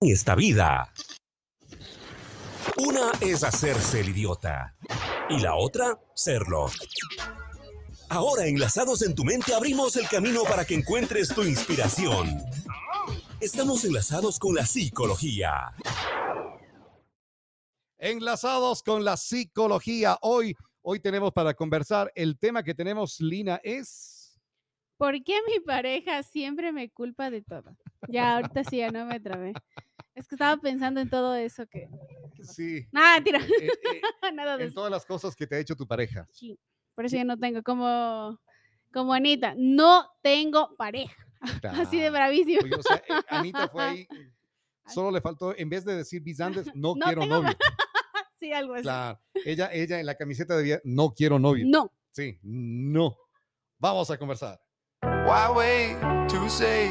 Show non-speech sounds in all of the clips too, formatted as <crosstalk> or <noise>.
esta vida. Una es hacerse el idiota y la otra, serlo. Ahora, enlazados en tu mente, abrimos el camino para que encuentres tu inspiración. Estamos enlazados con la psicología. Enlazados con la psicología. Hoy, hoy tenemos para conversar. El tema que tenemos, Lina, es. ¿Por qué mi pareja siempre me culpa de todo? Ya, ahorita sí, ya no me trabé. Es que estaba pensando en todo eso que. Sí. Nada, tira. eh, eh, <laughs> Nada de en eso. todas las cosas que te ha hecho tu pareja. Sí, Por eso yo no tengo como. Como Anita, no tengo pareja. <laughs> Así de bravísimo. oye, o sea, eh, Anita fue <laughs> ahí. Solo le faltó, en vez de decir Bizandes, no, No quiero novio. Sí, algo así. Claro. Ella, ella en la camiseta debía, no quiero novio. No. Sí, no. Vamos a conversar. Why wait to say?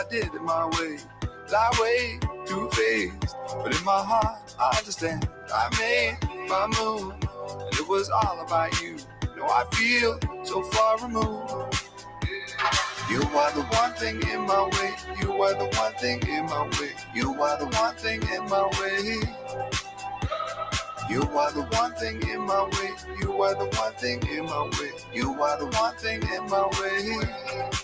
I did it my way. I way too faced, but in my heart I understand. I made my move, and it was all about you. No, I feel so far removed. You are the one thing in my way. You are the one thing in my way. You are the one thing in my way. You are the one thing in my way. You are the one thing in my way. You are the one thing in my way.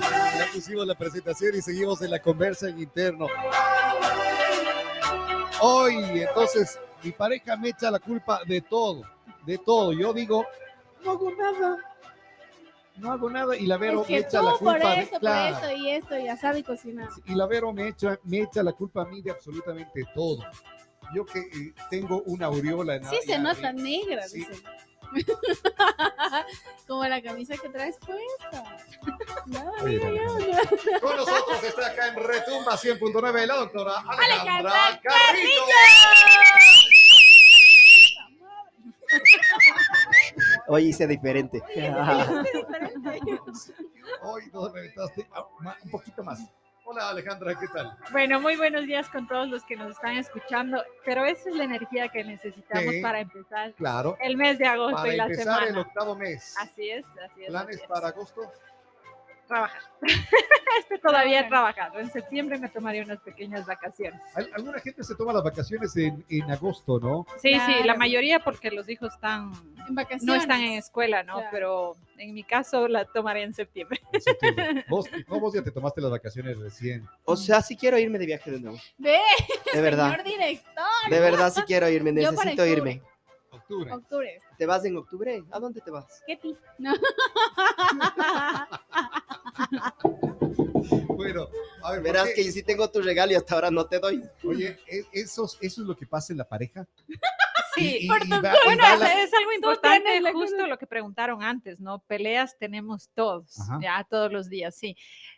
Ya pusimos la presentación y seguimos en la conversa en interno. Hoy, entonces, mi pareja me echa la culpa de todo, de todo. Yo digo, no hago nada. No hago nada y la Vero es me echa la por culpa de esto, claro. por esto y esto, ya sabe cocinar. Y la Vero me echa, me echa la culpa a mí de absolutamente todo. Yo que eh, tengo una aureola en Sí se nota eh, negra, sí. dice. <laughs> Como la camisa que traes puesta. No, Oye, mira, vale. ya, Con nosotros está acá en Retumba 100.9 la doctora Alejandra Carrillo. Hoy hice diferente. Hoy nos reventaste un poquito más. Hola Alejandra, ¿qué tal? Bueno, muy buenos días con todos los que nos están escuchando, pero esa es la energía que necesitamos Sí. para empezar Claro. el mes de agosto Para y la empezar el octavo mes. Así es, así es. ¿Planes así es. para agosto? Trabajar. <laughs> este todavía he Trabajar. trabajado. En septiembre me tomaré unas pequeñas vacaciones. Al- Alguna gente se toma las vacaciones en, en agosto, ¿no? Sí, sí, la mayoría porque los hijos están En vacaciones. no están en escuela, ¿no? Claro. Pero en mi caso la tomaré en septiembre. En septiembre. <laughs> ¿Vos, no, vos ya te tomaste las vacaciones recién. O sea, sí quiero irme de viaje de nuevo. Ve, De verdad. señor director. De verdad sí quiero irme. Yo para Necesito irme. Octubre. Octubre. ¿Te vas en octubre? ¿A dónde te vas? ¿Qué ti? No. <laughs> Bueno, a ver, ¿por Verás que sí tengo tu regalo y hasta ahora no te doy. Oye, ¿e- ¿eso, ¿eso es lo que pasa en la pareja? <laughs> Sí, Y- y- por y va- Bueno, va es, la- es algo importante, justo lo que preguntaron antes, ¿no? Peleas tenemos todos, Ajá. ya todos los días, sí.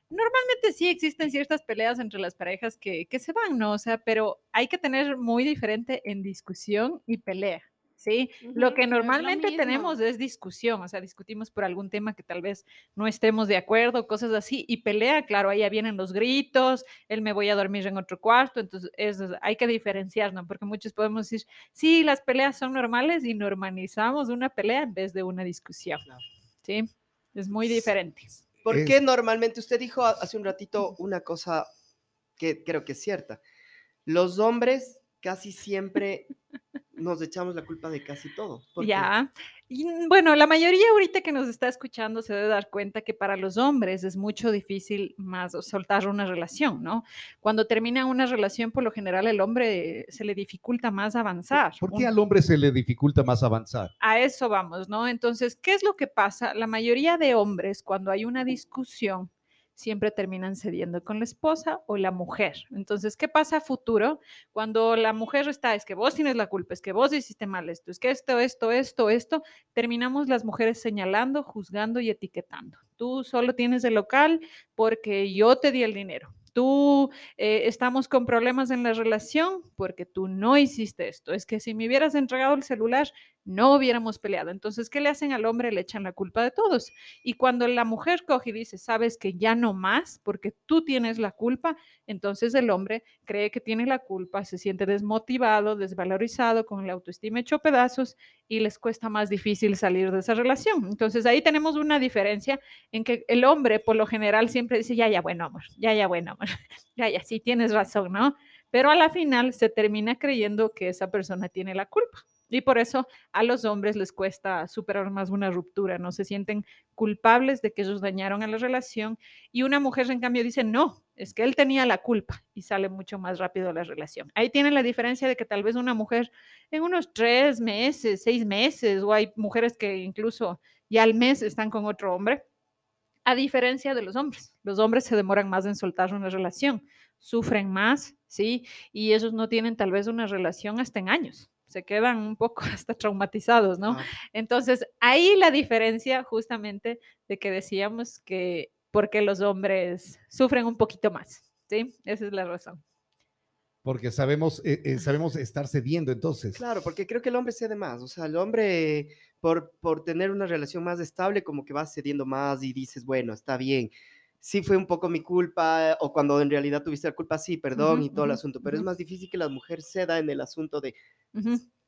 Normalmente sí existen ciertas peleas entre las parejas que, que se van, ¿no? O sea, pero hay que tener muy diferente en discusión y pelea. ¿Sí? Lo que lo normalmente tenemos es discusión, o sea, discutimos por algún tema que tal vez no estemos de acuerdo, cosas así, y pelea, claro, ahí ya vienen los gritos, él me voy a dormir en otro cuarto, entonces eso, hay que diferenciar, ¿no? Porque muchos podemos decir, sí, las peleas son normales y normalizamos una pelea en vez de una discusión, Claro. ¿sí? Es muy diferente. ¿Por Es- qué normalmente usted dijo ha- hace un ratito una cosa que creo que es cierta? Los hombres casi siempre nos echamos la culpa de casi todo. Ya. Y bueno, la mayoría ahorita que nos está escuchando se debe dar cuenta que para los hombres es mucho difícil más soltar una relación, ¿no? Cuando termina una relación, por lo general el hombre se le dificulta más avanzar. ¿Por qué al hombre se le dificulta más avanzar? a eso vamos, ¿no? Entonces, ¿qué es lo que pasa? La mayoría de hombres, cuando hay una discusión, siempre terminan cediendo con la esposa o la mujer. Entonces, ¿qué pasa futuro? Cuando la mujer está, es que vos tienes la culpa, es que vos hiciste mal esto, es que esto, esto, esto, esto, terminamos las mujeres señalando, juzgando y etiquetando. Tú solo tienes el local porque yo te di el dinero. Tú eh, estamos con problemas en la relación porque tú no hiciste esto. Es que si me hubieras entregado el celular, no hubiéramos peleado. Entonces, ¿qué le hacen al hombre? Le echan la culpa de todos. Y cuando la mujer coge y dice, sabes que ya no más porque tú tienes la culpa, entonces el hombre cree que tiene la culpa, se siente desmotivado, desvalorizado, con la autoestima hecho pedazos y les cuesta más difícil salir de esa relación. Entonces ahí tenemos una diferencia en que el hombre por lo general siempre dice, ya, ya, bueno, amor, ya, ya, bueno, amor, <laughs> ya, ya, sí, tienes razón, ¿no? Pero a la final se termina creyendo que esa persona tiene la culpa. Y por eso a los hombres les cuesta superar más una ruptura, no se sienten culpables de que ellos dañaron a la relación y una mujer en cambio dice, no, es que él tenía la culpa y sale mucho más rápido la relación. Ahí tienen la diferencia de que tal vez una mujer en unos tres meses, seis meses, o hay mujeres que incluso ya al mes están con otro hombre, a diferencia de los hombres. Los hombres se demoran más en soltar una relación, sufren más, ¿sí? Y ellos no tienen tal vez una relación hasta en años. Se quedan un poco <laughs> hasta traumatizados, ¿no? Ah, Entonces, ahí la diferencia justamente de que decíamos que porque los hombres sufren un poquito más, ¿sí? Esa es la razón. Porque sabemos, eh, eh, sabemos estar cediendo entonces. Claro, porque creo que el hombre cede más. O sea, el hombre, por, por tener una relación más estable, como que va cediendo más y dices, bueno, está bien. Sí fue un poco mi culpa, o cuando en realidad tuviste la culpa, sí, perdón Ujú, y todo el asunto. Pero es más difícil que la mujer ceda en el asunto de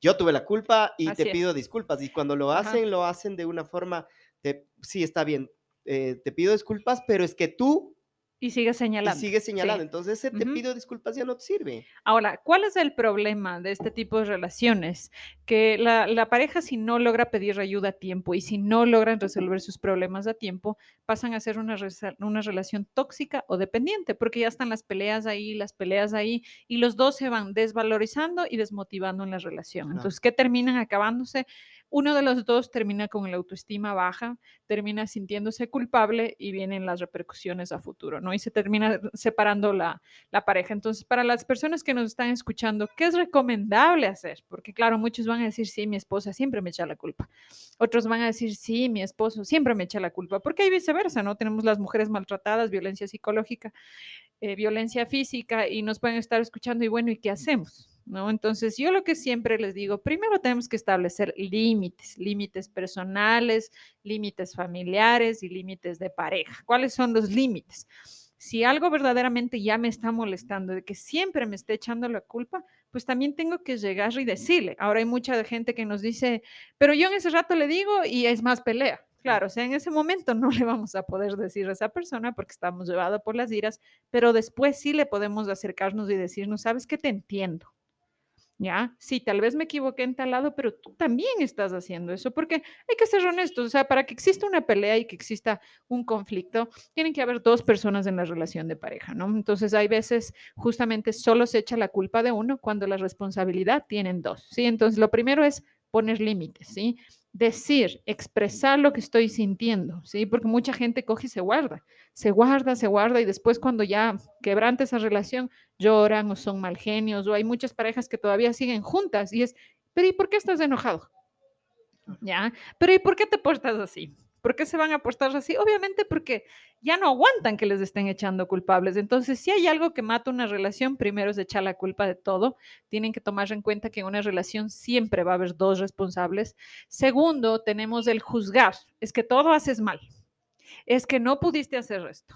Yo tuve la culpa y Así te es. pido disculpas. Y cuando lo Ajá. hacen, lo hacen de una forma de, sí, está bien, eh, te pido disculpas, pero es que tú Y sigue y señalando. sigues señalando. sí. Entonces, ese te pido disculpas ya no te sirve. Ahora, ¿cuál es el problema de este tipo de relaciones? Que la, la pareja si no logra pedir ayuda a tiempo y si no logran resolver sus problemas a tiempo, pasan a ser una, una relación tóxica o dependiente, porque ya están las peleas ahí, las peleas ahí, y los dos se van desvalorizando y desmotivando en la relación. Entonces, ¿qué terminan acabándose? Uno de los dos termina con la autoestima baja, termina sintiéndose culpable y vienen las repercusiones a futuro, ¿no? Y se termina separando la, la pareja. Entonces, para las personas que nos están escuchando, ¿qué es recomendable hacer? Porque claro, muchos van a decir, sí, mi esposa siempre me echa la culpa. Otros van a decir, sí, mi esposo siempre me echa la culpa. Porque hay viceversa, ¿no? Tenemos las mujeres maltratadas, violencia psicológica, eh, violencia física y nos pueden estar escuchando y bueno, ¿y qué hacemos? ¿No? Entonces, yo lo que siempre les digo, primero tenemos que establecer límites, límites personales, límites familiares y límites de pareja. ¿Cuáles son los límites? Si algo verdaderamente ya me está molestando, de que siempre me esté echando la culpa, pues también tengo que llegar y decirle. Ahora hay mucha gente que nos dice, pero yo en ese rato le digo y es más pelea. Claro, o sea, en ese momento no le vamos a poder decir a esa persona porque estamos llevados por las iras, pero después sí le podemos acercarnos y decirnos, sabes que te entiendo. ¿Ya? Sí, tal vez me equivoqué en tal lado, pero tú también estás haciendo eso, porque hay que ser honestos, o sea, para que exista una pelea y que exista un conflicto, tienen que haber dos personas en la relación de pareja, ¿no? Entonces, hay veces justamente solo se echa la culpa de uno cuando la responsabilidad tienen dos, ¿sí? Entonces, lo primero es poner límites, ¿sí? Decir, expresar lo que estoy sintiendo, ¿sí? Porque mucha gente coge y se guarda, se guarda, se guarda y después cuando ya quebranta esa relación, lloran o son mal genios, o hay muchas parejas que todavía siguen juntas y es, pero ¿y por qué estás enojado? ¿Ya? Pero ¿y por qué te portas así? ¿Por qué se van a portar así? Obviamente porque ya no aguantan que les estén echando culpables. Entonces, si hay algo que mata una relación, primero es echar la culpa de todo. Tienen que tomar en cuenta que en una relación siempre va a haber dos responsables. Segundo, tenemos el juzgar. Es que todo haces mal. Es que no pudiste hacer esto,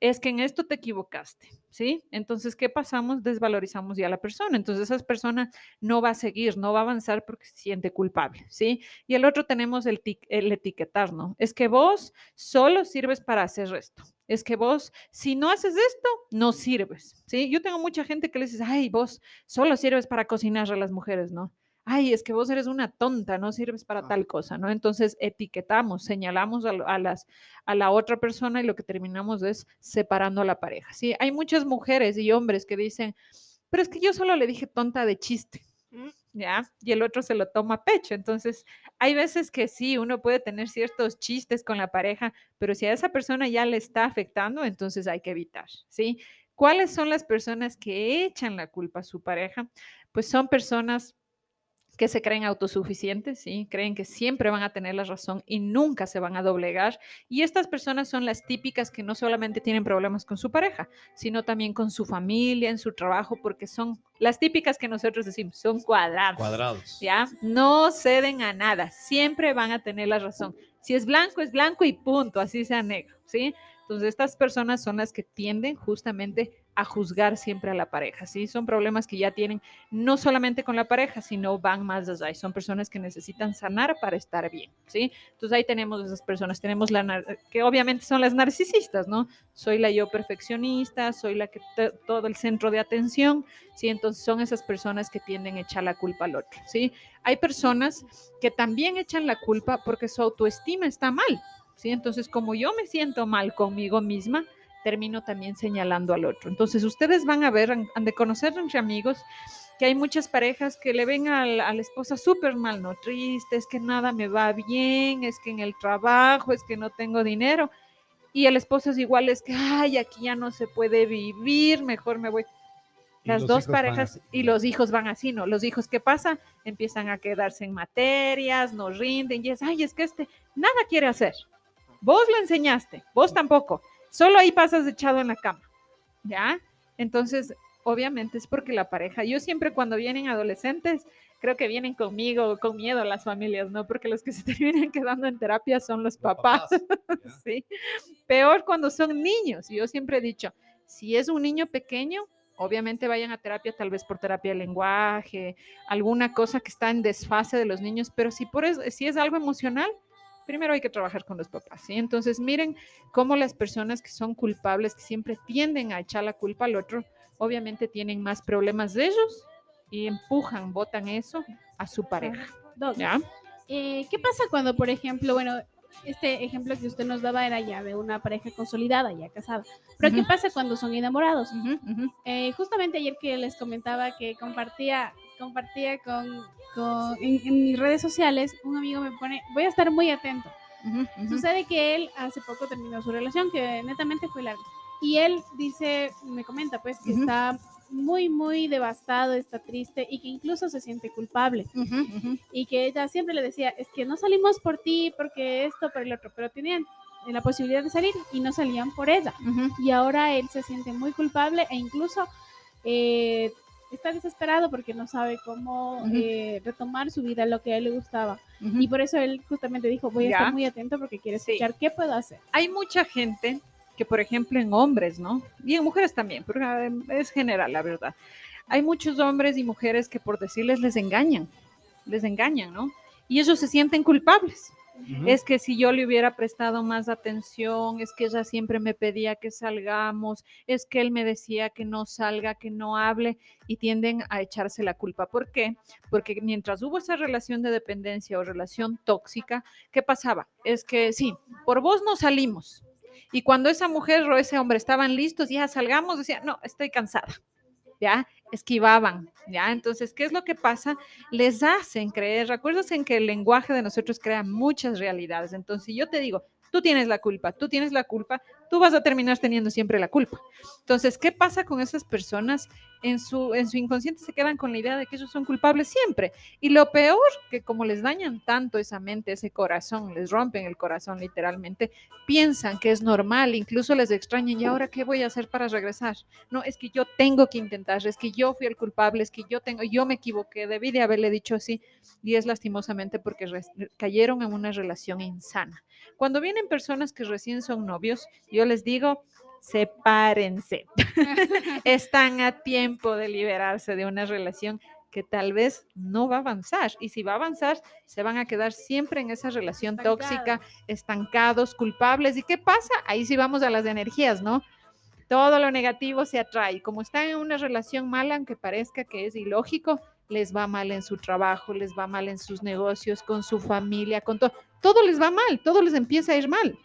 es que en esto te equivocaste, ¿sí? Entonces, ¿qué pasamos? Desvalorizamos ya a la persona. Entonces, esa persona no va a seguir, no va a avanzar porque se siente culpable, ¿sí? Y el otro tenemos el, el etiquetar. Es que vos solo sirves para hacer esto. Es que vos, si no haces esto, no sirves, ¿sí? Yo tengo mucha gente que le dice, ay, vos solo sirves para cocinar a las mujeres, ¿no? Ay, es que vos eres una tonta, no sirves para Ah. tal cosa, ¿no? Entonces etiquetamos, señalamos a las a la otra persona y lo que terminamos es separando a la pareja. Sí, hay muchas mujeres y hombres que dicen, pero es que yo solo le dije tonta de chiste, ¿ya? Y el otro se lo toma a pecho. Entonces, hay veces que sí, uno puede tener ciertos chistes con la pareja, pero si a esa persona ya le está afectando, entonces hay que evitar, ¿sí? ¿Cuáles son las personas que echan la culpa a su pareja? Pues son personas que se creen autosuficientes, ¿sí? creen que siempre van a tener la razón y nunca se van a doblegar. Y estas personas son las típicas que no solamente tienen problemas con su pareja, sino también con su familia, en su trabajo, porque son las típicas que nosotros decimos, son cuadrados. Cuadrados. ¿Ya? No ceden a nada, siempre van a tener la razón. Si es blanco, es blanco y punto, así sea negro, ¿sí? Entonces, estas personas son las que tienden justamente a juzgar siempre a la pareja, ¿sí? Son problemas que ya tienen no solamente con la pareja, sino van más allá y son personas que necesitan sanar para estar bien, ¿sí? Entonces, ahí tenemos esas personas, tenemos la, que obviamente son las narcisistas, ¿no? Soy la yo perfeccionista, soy la que todo el centro de atención, ¿sí? Entonces, son esas personas que tienden a echar la culpa al otro, ¿sí? Hay personas que también echan la culpa porque su autoestima está mal, ¿sí? Entonces, como yo me siento mal conmigo misma, termino también señalando al otro. Entonces, ustedes van a ver, han, han de conocer entre amigos, que hay muchas parejas que le ven al- a la esposa súper mal, ¿no? Triste, es que nada me va bien, es que en el trabajo, es que no tengo dinero. Y el esposo es igual, es que, ay, aquí ya no se puede vivir, mejor me voy. Las dos parejas y los hijos van así, ¿no? Los hijos, ¿qué pasa? Empiezan a quedarse en materias, no rinden, y es, ay, es que este nada quiere hacer. Vos lo enseñaste, vos tampoco. Solo ahí pasas echado en la cama, ¿ya? Entonces, obviamente es porque la pareja, yo siempre cuando vienen adolescentes, creo que vienen conmigo, con miedo las familias, ¿no? Porque los que se <laughs> terminan quedando en terapia son los, Los papás. <laughs> sí. Peor cuando son niños. Yo siempre he dicho, si es un niño pequeño, obviamente vayan a terapia, tal vez por terapia de lenguaje, alguna cosa que está en desfase de los niños, pero si, por es, si es algo emocional, primero hay que trabajar con los papás, ¿sí? Entonces, miren cómo las personas que son culpables, que siempre tienden a echar la culpa al otro, obviamente tienen más problemas de ellos y empujan, botan eso a su pareja, eh, ¿Qué pasa cuando, por ejemplo, bueno, este ejemplo que usted nos daba era ya de una pareja consolidada, ya casada, pero ¿qué pasa cuando son enamorados? Eh, justamente ayer que les comentaba que compartía, compartía con, con- en, en mis redes sociales, un amigo me pone, voy a estar muy atento. Ujú, ujú. Sucede que él hace poco terminó su relación, que netamente fue larga. Y él dice, me comenta pues que Ujú. está muy, muy devastado, está triste y que incluso se siente culpable. Ujú, ujú. Y que ella siempre le decía, es que no salimos por ti, porque esto, por el otro, pero tenían la posibilidad de salir y no salían por ella. Ujú. Y ahora él se siente muy culpable e incluso eh, está desesperado porque no sabe cómo eh, retomar su vida, lo que a él le gustaba. Y por eso él justamente dijo, voy a Ya. estar muy atento porque quiere Sí. escuchar qué puedo hacer. hay mucha gente que, por ejemplo, en hombres, ¿no? Y en mujeres también, pero ah, es general, la verdad. Hay muchos hombres y mujeres que, por decirles, les engañan, les engañan, ¿no? Y ellos se sienten culpables. Es que si yo le hubiera prestado más atención, es que ella siempre me pedía que salgamos, es que él me decía que no salga, que no hable y tienden a echarse la culpa. ¿Por qué? Porque mientras hubo esa relación de dependencia o relación tóxica, ¿qué pasaba? Es que sí, por vos no salimos. Y cuando esa mujer o ese hombre estaban listos, ya salgamos, decía, no, estoy cansada. ¿Ya? Esquivaban, ¿ya? Entonces, ¿qué es lo que pasa? Les hacen creer, recuerdas en que el lenguaje de nosotros crea muchas realidades. Entonces, yo te digo, tú tienes la culpa, tú tienes la culpa, tú vas a terminar teniendo siempre la culpa. Entonces, ¿qué pasa con esas personas en su, en su inconsciente se quedan con la idea de que ellos son culpables siempre. Y lo peor, que como les dañan tanto esa mente, ese corazón, les rompen el corazón literalmente, piensan que es normal, incluso les extrañan, ¿y ahora qué voy a hacer para regresar? No, es que yo tengo que intentar, es que yo fui el culpable, es que yo tengo, yo me equivoqué, debí de haberle dicho así, y es lastimosamente porque cayeron en una relación insana. Cuando vienen personas que recién son novios, yo les digo, sepárense. <laughs> Están a tiempo de liberarse de una relación que tal vez no va a avanzar. Y si va a avanzar, se van a quedar siempre en esa relación tóxica, estancados, culpables. ¿Y qué pasa? Ahí sí vamos a las energías, ¿no? Todo lo negativo se atrae. Como están en una relación mala, aunque parezca que es ilógico, les va mal en su trabajo, les va mal en sus negocios, con su familia, con todo. Todo les va mal, todo les empieza a ir mal.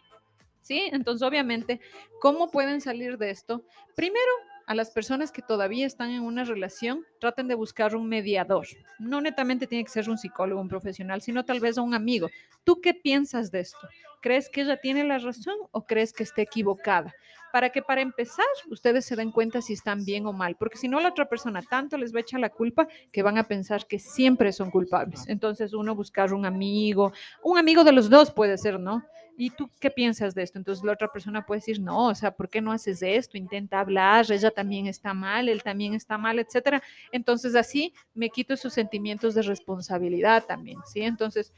¿Sí? Entonces, obviamente, ¿cómo pueden salir de esto? Primero, a las personas que todavía están en una relación, traten de buscar un mediador. No netamente tiene que ser un psicólogo, un profesional, sino tal vez un amigo. ¿Tú qué piensas de esto? ¿Crees que ella tiene la razón o crees que está equivocada? Para que para empezar ustedes se den cuenta si están bien o mal, porque si no la otra persona tanto les va a echar la culpa que van a pensar que siempre son culpables. Entonces uno buscar un amigo, un amigo de los dos puede ser, ¿no? ¿Y tú qué piensas de esto? Entonces la otra persona puede decir, no, o sea, ¿por qué no haces esto? Intenta hablar, ella también está mal, él también está mal, etcétera. Entonces así me quito esos sentimientos de responsabilidad también, ¿sí? Entonces,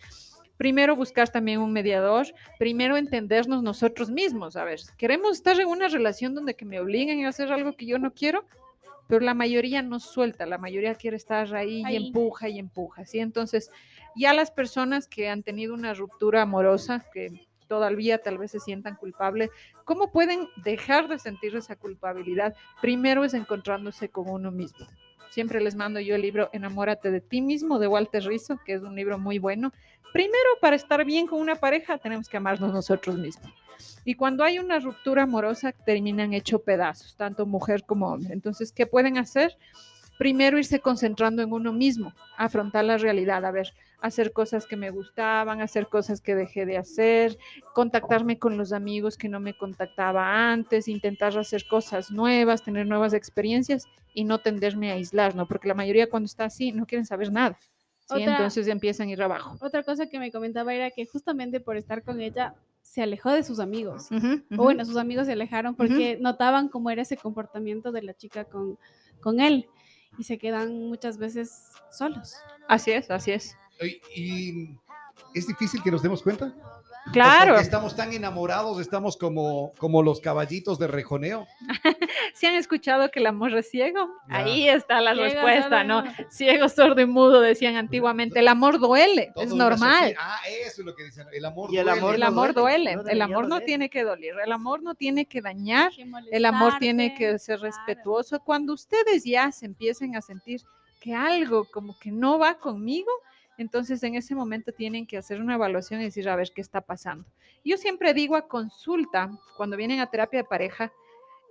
primero buscar también un mediador, primero entendernos nosotros mismos. A ver, queremos estar en una relación donde que me obliguen a hacer algo que yo no quiero, pero la mayoría no suelta, la mayoría quiere estar ahí, Ahí. y empuja y empuja, ¿sí? Entonces, ya las personas que han tenido una ruptura amorosa, que todavía tal vez se sientan culpables, ¿cómo pueden dejar de sentir esa culpabilidad? Primero es encontrándose con uno mismo. Siempre les mando yo el libro Enamórate de ti mismo de Walter Rizzo, que es un libro muy bueno. Primero, para estar bien con una pareja, tenemos que amarnos nosotros mismos. Y cuando hay una ruptura amorosa, terminan hecho pedazos, tanto mujer como hombre. Entonces, ¿qué pueden hacer? Primero irse concentrando en uno mismo, afrontar la realidad, a ver, hacer cosas que me gustaban, hacer cosas que dejé de hacer, contactarme con los amigos que no me contactaba antes, intentar hacer cosas nuevas, tener nuevas experiencias y no tenderme a aislar, ¿no? Porque la mayoría cuando está así no quieren saber nada. ¿sí? Otra- Entonces empiezan a ir abajo. Otra cosa que me comentaba era que justamente por estar con ella se alejó de sus amigos. O bueno, sus amigos se alejaron porque notaban cómo era ese comportamiento de la chica con, con él y se quedan muchas veces solos. Así es, así es. Y, y es difícil que nos demos cuenta. Claro, Porque estamos tan enamorados, estamos como, como los caballitos de rejoneo. <laughs> si han escuchado que el amor es ciego, Ya. ahí está la Ciego, respuesta, ¿no? Ciego, sordo y mudo, decían antiguamente. El amor duele, Todo es normal. Ah, eso es lo que dicen. El amor Y el duele. amor El no amor duele, duele, no el amor no tiene que doler, el amor no tiene que dañar, Que el amor tiene que ser claro. respetuoso. Cuando ustedes ya se empiecen a sentir que algo como que no va conmigo, entonces en ese momento tienen que hacer una evaluación y decir, a ver qué está pasando. Yo siempre digo a consulta, cuando vienen a terapia de pareja,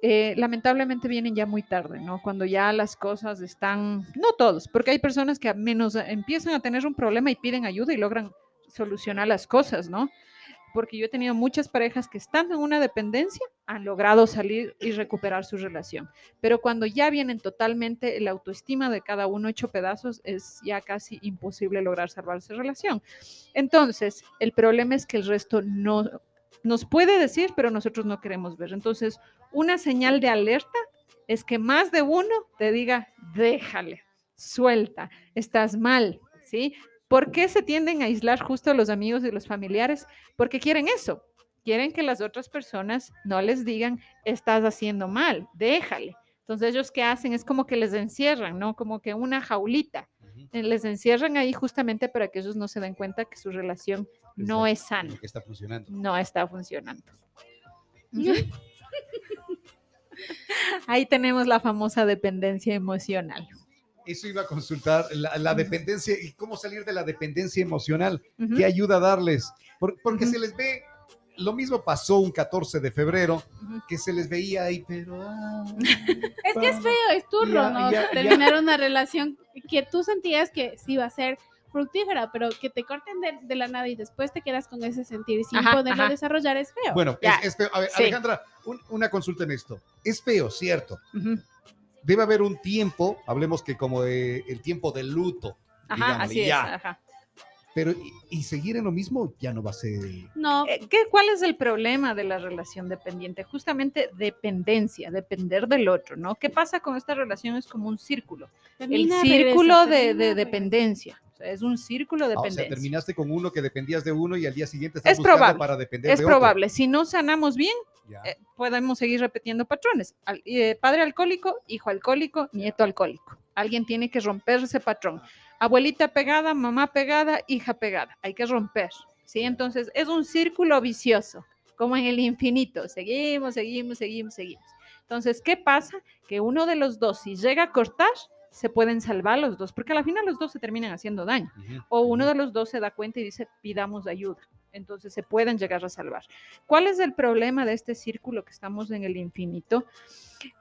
eh, lamentablemente vienen ya muy tarde, ¿no? Cuando ya las cosas están, no todos, porque hay personas que menos empiezan a tener un problema y piden ayuda y logran solucionar las cosas, ¿no? Porque yo he tenido muchas parejas que estando en una dependencia han logrado salir y recuperar su relación. Pero cuando ya vienen totalmente la autoestima de cada uno hecho pedazos, es ya casi imposible lograr salvar su relación. Entonces, el problema es que el resto no nos puede decir, pero nosotros no queremos ver. Entonces, una señal de alerta es que más de uno te diga, déjale, suelta, estás mal, ¿sí? ¿Por qué se tienden a aislar justo los amigos y los familiares? Porque quieren eso, quieren que las otras personas no les digan, estás haciendo mal, déjale. Entonces ellos qué hacen es como que les encierran, ¿no? Como que una jaulita. Eh, Les encierran ahí justamente para que ellos no se den cuenta que su relación no es sana, Lo que está funcionando. no está funcionando. <laughs> Ahí tenemos la famosa dependencia emocional. Eso iba a consultar, la, la dependencia y cómo salir de la dependencia emocional. ¿Qué ayuda a darles? Por- porque se les ve, lo mismo pasó un 14 de febrero, que se les veía ahí, pero... ah, <laughs> Es que es feo, es turro, Ya, ¿no? ya, ya. Terminar una relación que tú sentías que sí iba a ser fructífera, pero que te corten de, de la nada y después te quedas con ese sentir sin Ajá, poderlo ajá. desarrollar es feo. Bueno, es, es feo. A ver, Sí. Alejandra, un- una consulta en esto. Es feo, cierto. Debe haber un tiempo, hablemos que como de el tiempo del luto, Ajá, digámosle, así es. ya. ajá. pero y, y seguir en lo mismo ya no va a ser. No, Eh, ¿qué- ¿Cuál es el problema de la relación dependiente? Justamente dependencia, depender del otro, ¿no? ¿Qué pasa con esta relación? Es como un círculo. termina, el círculo regresa, de, termina, de regresa. dependencia. O sea, es un círculo de Ah, o sea, dependencia. terminaste con uno que dependías de uno y al día siguiente estás Es buscando probable, para depender es de otro. probable. Si no sanamos bien, eh, podemos seguir repitiendo patrones. Al- eh, padre alcohólico, hijo alcohólico, nieto alcohólico. Alguien tiene que romper ese patrón. Abuelita pegada, mamá pegada, hija pegada. Hay que romper. ¿sí? Entonces es un círculo vicioso, como en el infinito. Seguimos, seguimos, seguimos, seguimos. Entonces, ¿qué pasa? Que uno de los dos, si llega a cortar, se pueden salvar los dos, porque al final los dos se terminan haciendo daño o uno de los dos se da cuenta y dice, pidamos ayuda. Entonces se pueden llegar a salvar. ¿Cuál es el problema de este círculo que estamos en el infinito?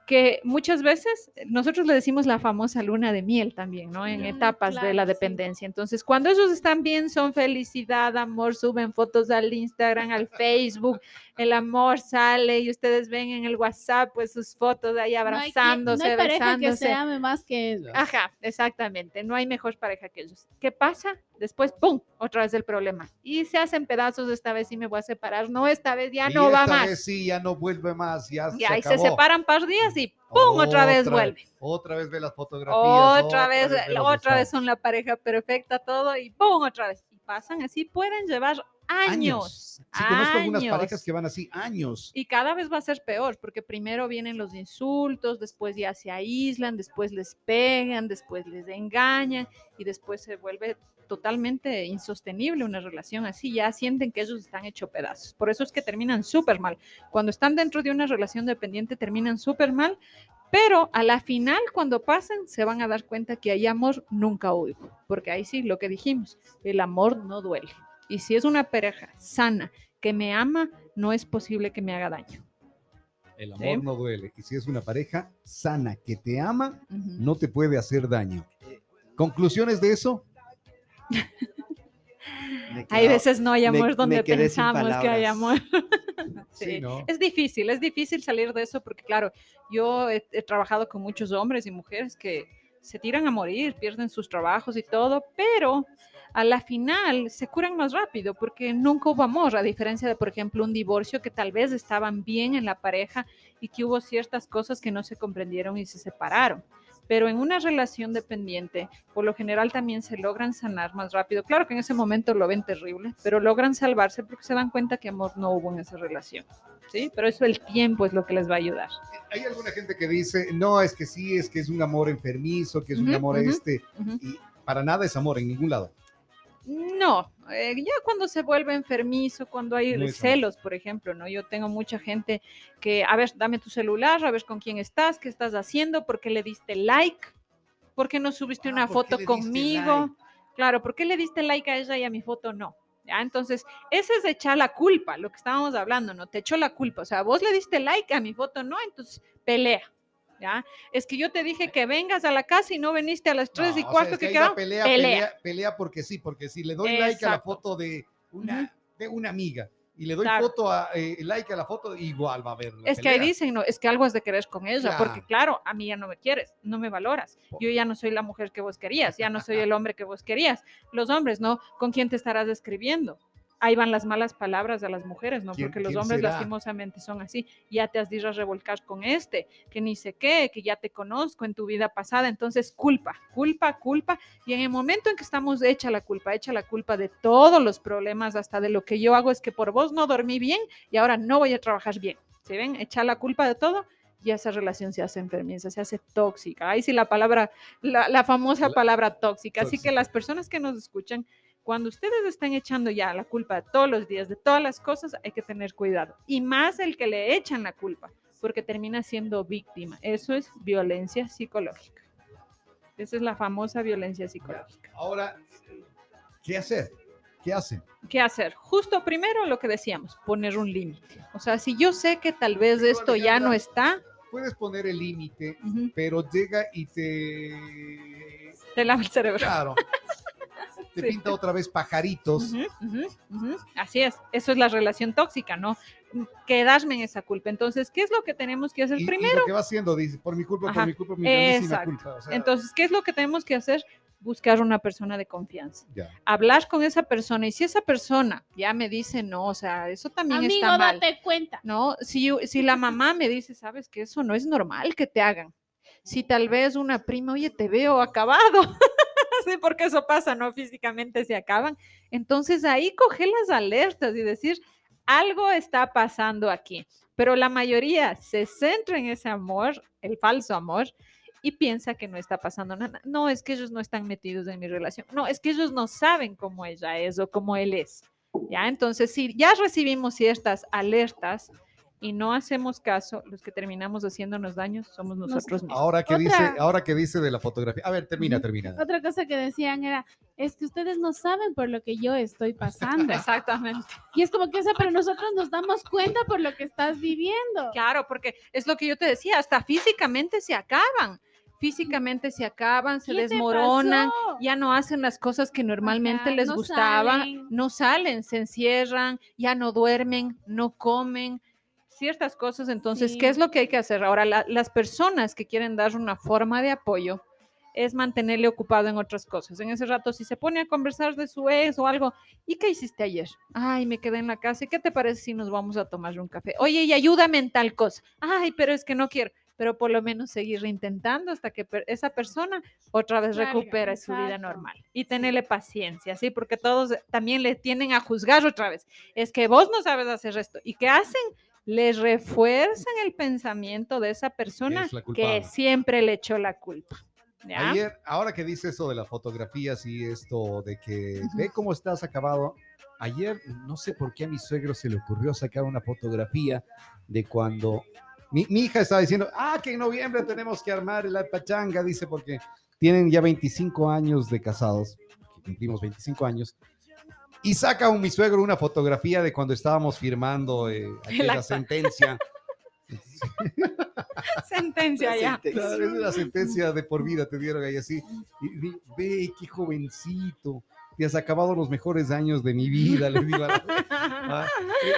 Que muchas veces nosotros le decimos la famosa luna de miel también, ¿no? En Mm, etapas de claro, la sí. dependencia. Entonces, cuando ellos están bien, son felicidad, amor, suben fotos al Instagram, al Facebook, el amor sale y ustedes ven en el WhatsApp pues sus fotos ahí No hay abrazándose, no hay pareja que besándose. se ame más que ellos. Ajá, exactamente. No hay mejor pareja que ellos. ¿Qué pasa? Después, ¡pum! Otra vez el problema. Y se hacen pedazos, esta vez sí me voy a separar. No, esta vez ya Y no va esta más. vez sí, ya no vuelve más, ya, Ya, se y se acabó. separan par días y ¡pum! Otra, vez vuelve. Otra vez ve las fotografías. Otra vez, otra vez son la pareja perfecta, todo y ¡pum! Otra vez. Y pasan así, pueden llevar años. Sí, conozco algunas años. parejas que van así años. Y cada vez va a ser peor, porque primero vienen los insultos, después ya se aíslan, después les pegan, después les engañan y después se vuelve totalmente insostenible una relación así. Ya sienten que ellos están hechos pedazos. Por eso es que terminan súper mal. Cuando están dentro de una relación dependiente terminan súper mal, pero a la final, cuando pasen, se van a dar cuenta que hay amor nunca hubo. Porque ahí sí, lo que dijimos, el amor no duele. Y si es una pareja sana que me ama, no es posible que me haga daño. El amor Sí. no duele. Y si es una pareja sana que te ama, no te puede hacer daño. ¿Conclusiones de eso? Hay veces no hay amor me donde pensamos que hay amor. Sí, <laughs> Sí. ¿no? Es difícil, es difícil salir de eso porque, claro, yo he, he trabajado con muchos hombres y mujeres que se tiran a morir, pierden sus trabajos y todo, pero a la final se curan más rápido porque nunca hubo amor, a diferencia de, por ejemplo, un divorcio que tal vez estaban bien en la pareja y que hubo ciertas cosas que no se comprendieron y se separaron. Pero en una relación dependiente, por lo general también se logran sanar más rápido. Claro que en ese momento lo ven terrible, pero logran salvarse porque se dan cuenta que amor no hubo en esa relación. ¿sí? Pero eso el tiempo es lo que les va a ayudar. Hay alguna gente que dice, no, es que sí, es que es un amor enfermizo, que es un amor este. Y para nada es amor en ningún lado. No, eh, ya cuando se vuelve enfermizo, cuando hay celos, por ejemplo, ¿no? Yo tengo mucha gente que, a ver, dame tu celular, a ver con quién estás, qué estás haciendo, por qué le diste like, por qué no subiste Ah, una ¿por qué foto conmigo. like? Claro, ¿por qué le diste like a ella y a mi foto no? ¿Ya? Entonces, ese es echar la culpa, lo que estábamos hablando, ¿no? Te echó la culpa. O sea, vos le diste like a mi foto, no, entonces pelea. ¿Ya? Es que yo te dije que vengas a la casa y no viniste a las tres No, y o sea, cuarto es que quedamos. pelea, pelea. pelea, pelea porque sí, porque si le doy like a la foto de una, de una amiga y le doy Claro. foto a, eh, like a la foto, igual va a la Es que ahí pelea. dicen, no, es que algo has de querer con ella, porque Claro. a mí ya no me quieres, no me valoras. Yo ya no soy la mujer que vos querías, ya no soy el hombre que vos querías. Los hombres, ¿no? ¿Con quién te estarás describiendo? Ahí van las malas palabras de las mujeres, ¿no? ¿Quién- Porque los hombres será? lastimosamente son así. Ya te has de ir a revolcar con este, que ni sé qué, que ya te conozco en tu vida pasada. Entonces, culpa, culpa, culpa. Y en el momento en que estamos hecha la culpa, hecha la culpa de todos los problemas, hasta de lo que yo hago es que por vos no dormí bien y ahora no voy a trabajar bien. ¿Se ven? Echar la culpa de todo y esa relación se hace enfermiza, se hace tóxica. Ahí sí la palabra, la, la famosa La- palabra tóxica. Así que tóxica. las personas que nos escuchan, cuando ustedes están echando ya la culpa de todos los días, de todas las cosas, hay que tener cuidado. Y más el que le echan la culpa, porque termina siendo víctima. Eso es violencia psicológica. Esa es la famosa violencia psicológica. Ahora, ¿qué hacer? ¿Qué hacen? ¿Qué hacer? Justo primero lo que decíamos, poner un límite. O sea, si yo sé que tal vez Pero, esto ya no está, Puedes poner el límite, pero llega y te. te lava el cerebro. Claro. <laughs> te Sí. pinta otra vez pajaritos. Así es, eso es la relación tóxica, ¿no? Quedarme en esa culpa. Entonces, ¿qué es lo que tenemos que hacer Y, y primero? lo que va haciendo, dice, por mi culpa, Ajá, por mi culpa, mi exacto. culpa. o sea, Entonces, ¿qué es lo que tenemos que hacer? Buscar una persona de confianza. ya. Hablar con esa persona y si esa persona ya me dice, no, o sea, eso también Amigo, está mal. date cuenta. No, si, si la mamá me dice, sabes que eso no es normal que te hagan. Si tal vez una prima, oye, te veo acabado. <laughs> sí, porque eso pasa, ¿no? Físicamente se acaban. Entonces ahí coge las alertas y decir, algo está pasando aquí. Pero la mayoría se centra en ese amor, el falso amor, y piensa que no está pasando nada. No, es que ellos no están metidos en mi relación. No, es que ellos no saben cómo ella es o cómo él es. ¿Ya? Entonces, si ya recibimos ciertas alertas y no hacemos caso, los que terminamos haciéndonos daños somos nosotros mismos. Ahora que dice, ahora que dice de la fotografía. A ver, termina, termina. Otra cosa que decían era, es que ustedes no saben por lo que yo estoy pasando. <laughs> Exactamente. y es como que, o sea, pero nosotros nos damos cuenta por lo que estás viviendo. Claro, porque es lo que yo te decía, hasta físicamente se acaban. Físicamente se acaban, se ¿Qué te desmoronan, ya no hacen las cosas que normalmente Ajá, les no gustaban, salen. no salen, se encierran, ya no duermen, no comen, ciertas cosas. Entonces, ¿qué Sí. es lo que hay que hacer? Ahora, la- las personas que quieren dar una forma de apoyo es mantenerle ocupado en otras cosas. En ese rato, si se pone a conversar de su ex o algo, ¿y qué hiciste ayer? Ay, me quedé en la casa. ¿Y qué te parece si nos vamos a tomar un café? Oye, y ayúdame en tal cosa. Ay, pero es que no quiero. Pero por lo menos seguir intentando hasta que esa persona otra vez Salga, recupere su vida exacto. normal. Y tenerle paciencia, ¿sí? Porque todos también le tienen a juzgar otra vez. Es que vos no sabes hacer esto. ¿Y qué hacen? Les refuerzan el pensamiento de esa persona es que siempre le echó la culpa. ¿ya? Ayer, ahora que dice eso de las fotografías y esto de que ve cómo estás acabado. Ayer, no sé por qué a mi suegro se le ocurrió sacar una fotografía de cuando mi, mi hija estaba diciendo, ah, que en noviembre tenemos que armar la pachanga, dice, porque tienen ya 25 años de casados, cumplimos 25 años. Y saca un mi suegro una fotografía de cuando estábamos firmando eh, <laughs> aquella acta. sentencia. <laughs> Sentencia ya. Claro, es una sentencia de por vida, te dieron ahí así. Y, ve, qué jovencito, te has acabado los mejores años de mi vida, le digo a la- Ah,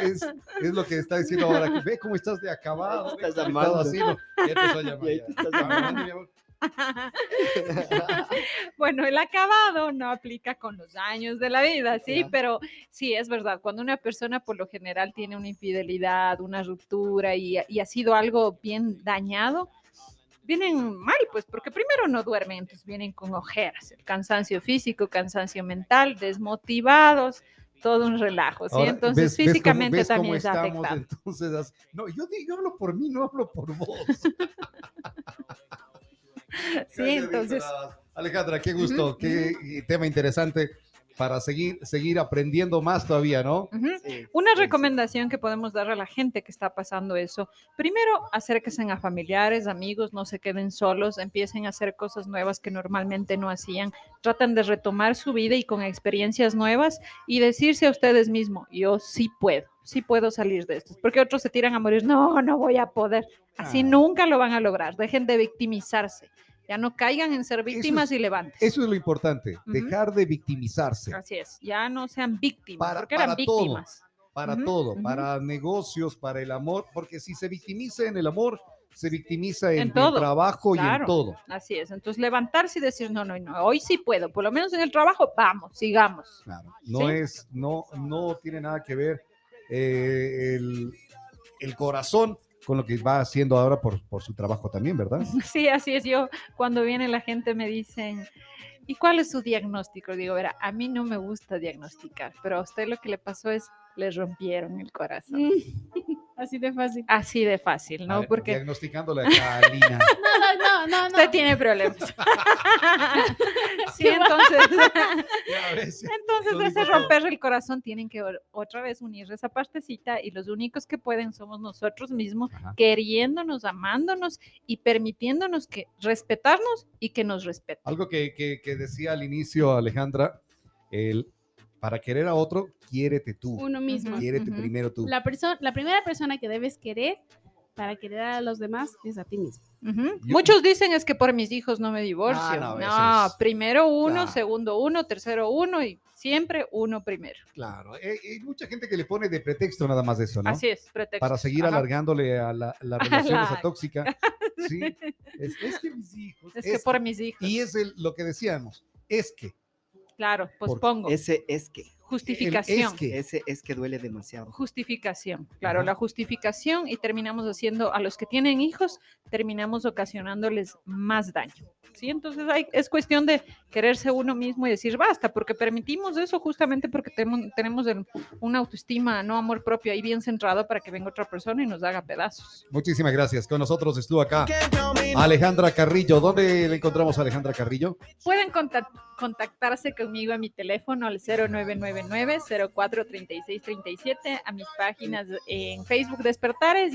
es, es lo que está diciendo ahora, que ve cómo estás de acabado. ve Estás llamando. así, ¿no? Ya empezó a llamar, <laughs> Y ahí ya. te estás Ah, llamando. <laughs> bueno, el acabado no aplica con los años de la vida, sí, Ya. pero sí, es verdad, cuando una persona por lo general tiene una infidelidad, una ruptura y, y ha sido algo bien dañado, vienen mal, pues, porque primero no duermen, entonces vienen con ojeras, el cansancio físico, cansancio mental, desmotivados, todo un relajo, ¿sí? Ahora, entonces ¿ves- ves cómo- físicamente ves cómo también está estamos? Entonces, no, yo, di- yo hablo por mí, no hablo por vos. <laughs> Sí, entonces... Alejandra, qué gusto, qué tema interesante para seguir, seguir aprendiendo más todavía, ¿no? Sí, Una Sí, sí. recomendación que podemos dar a la gente que está pasando eso, primero acérquense a familiares, amigos, no se queden solos, empiecen a hacer cosas nuevas que normalmente no hacían, tratan de retomar su vida y con experiencias nuevas y decirse a ustedes mismos, yo sí puedo, sí puedo salir de esto, porque otros se tiran a morir, no, no voy a poder, así Ah. nunca lo van a lograr, dejen de victimizarse, ya no caigan en ser víctimas y levanten. Eso es lo importante, dejar de victimizarse Así es, ya no sean víctimas, Para- porque eran para todo. víctimas. para todo, para negocios, para el amor, porque si se victimiza en el amor, se victimiza en, En el todo, trabajo y en todo. Así es, entonces levantarse y decir, no, no, no, hoy sí puedo, por lo menos en el trabajo, vamos, sigamos. Claro, no Sí. es, no, no tiene nada que ver eh, el, el corazón con lo que va haciendo ahora por, por su trabajo también, ¿verdad? <laughs> Sí, así es, yo cuando viene la gente me dicen, ¿y cuál es su diagnóstico? Digo, verá, a mí no me gusta diagnosticar, pero a usted lo que le pasó es, le rompieron el corazón. Mm, <laughs> Así de fácil. Así de fácil, ¿no? ver, Porque Diagnosticándole a Lina. <laughs> No, no, no, no. usted no. tiene problemas. <laughs> sí, entonces... Entonces, ese romper el corazón, tienen que otra vez unir esa partecita y los únicos que pueden somos nosotros mismos, Ajá. queriéndonos, amándonos y permitiéndonos que respetarnos y que nos respeten. Algo que, que- que decía al inicio Alejandra, el, para querer a otro, quiérete tú. Uno mismo. Quiérete primero tú. La, persona, la primera persona que debes querer para querer a los demás es a ti mismo. Yo- Muchos dicen es que por mis hijos no me divorcio. Ah, no, no, es- primero uno, Claro. segundo uno, tercero uno y siempre uno primero. Claro, eh, hay mucha gente que le pone de pretexto nada más eso, ¿no? Así es, pretexto. Para seguir Ajá. alargándole a la, <laughs> la relación esa la- tóxica. <laughs> Sí, es, es que mis hijos. Es que por mis hijos. Y es el- lo que decíamos, es que. Claro, pospongo. Ese es que, Justificación. es que. ese es que duele demasiado. Justificación, claro, Ajá. la justificación y terminamos haciendo a los que tienen hijos, terminamos ocasionándoles más daño. ¿Sí? Entonces hay, es cuestión de quererse uno mismo y decir basta, porque permitimos eso justamente porque tenemos, tenemos el- una autoestima, no amor propio ahí bien centrado para que venga otra persona y nos haga pedazos. Muchísimas gracias. Con nosotros estuvo acá Alejandra Carrillo. ¿Dónde le encontramos a Alejandra Carrillo? Pueden contac- contactarse conmigo a mi teléfono al 0999-043637, a mis páginas en Facebook Despertares y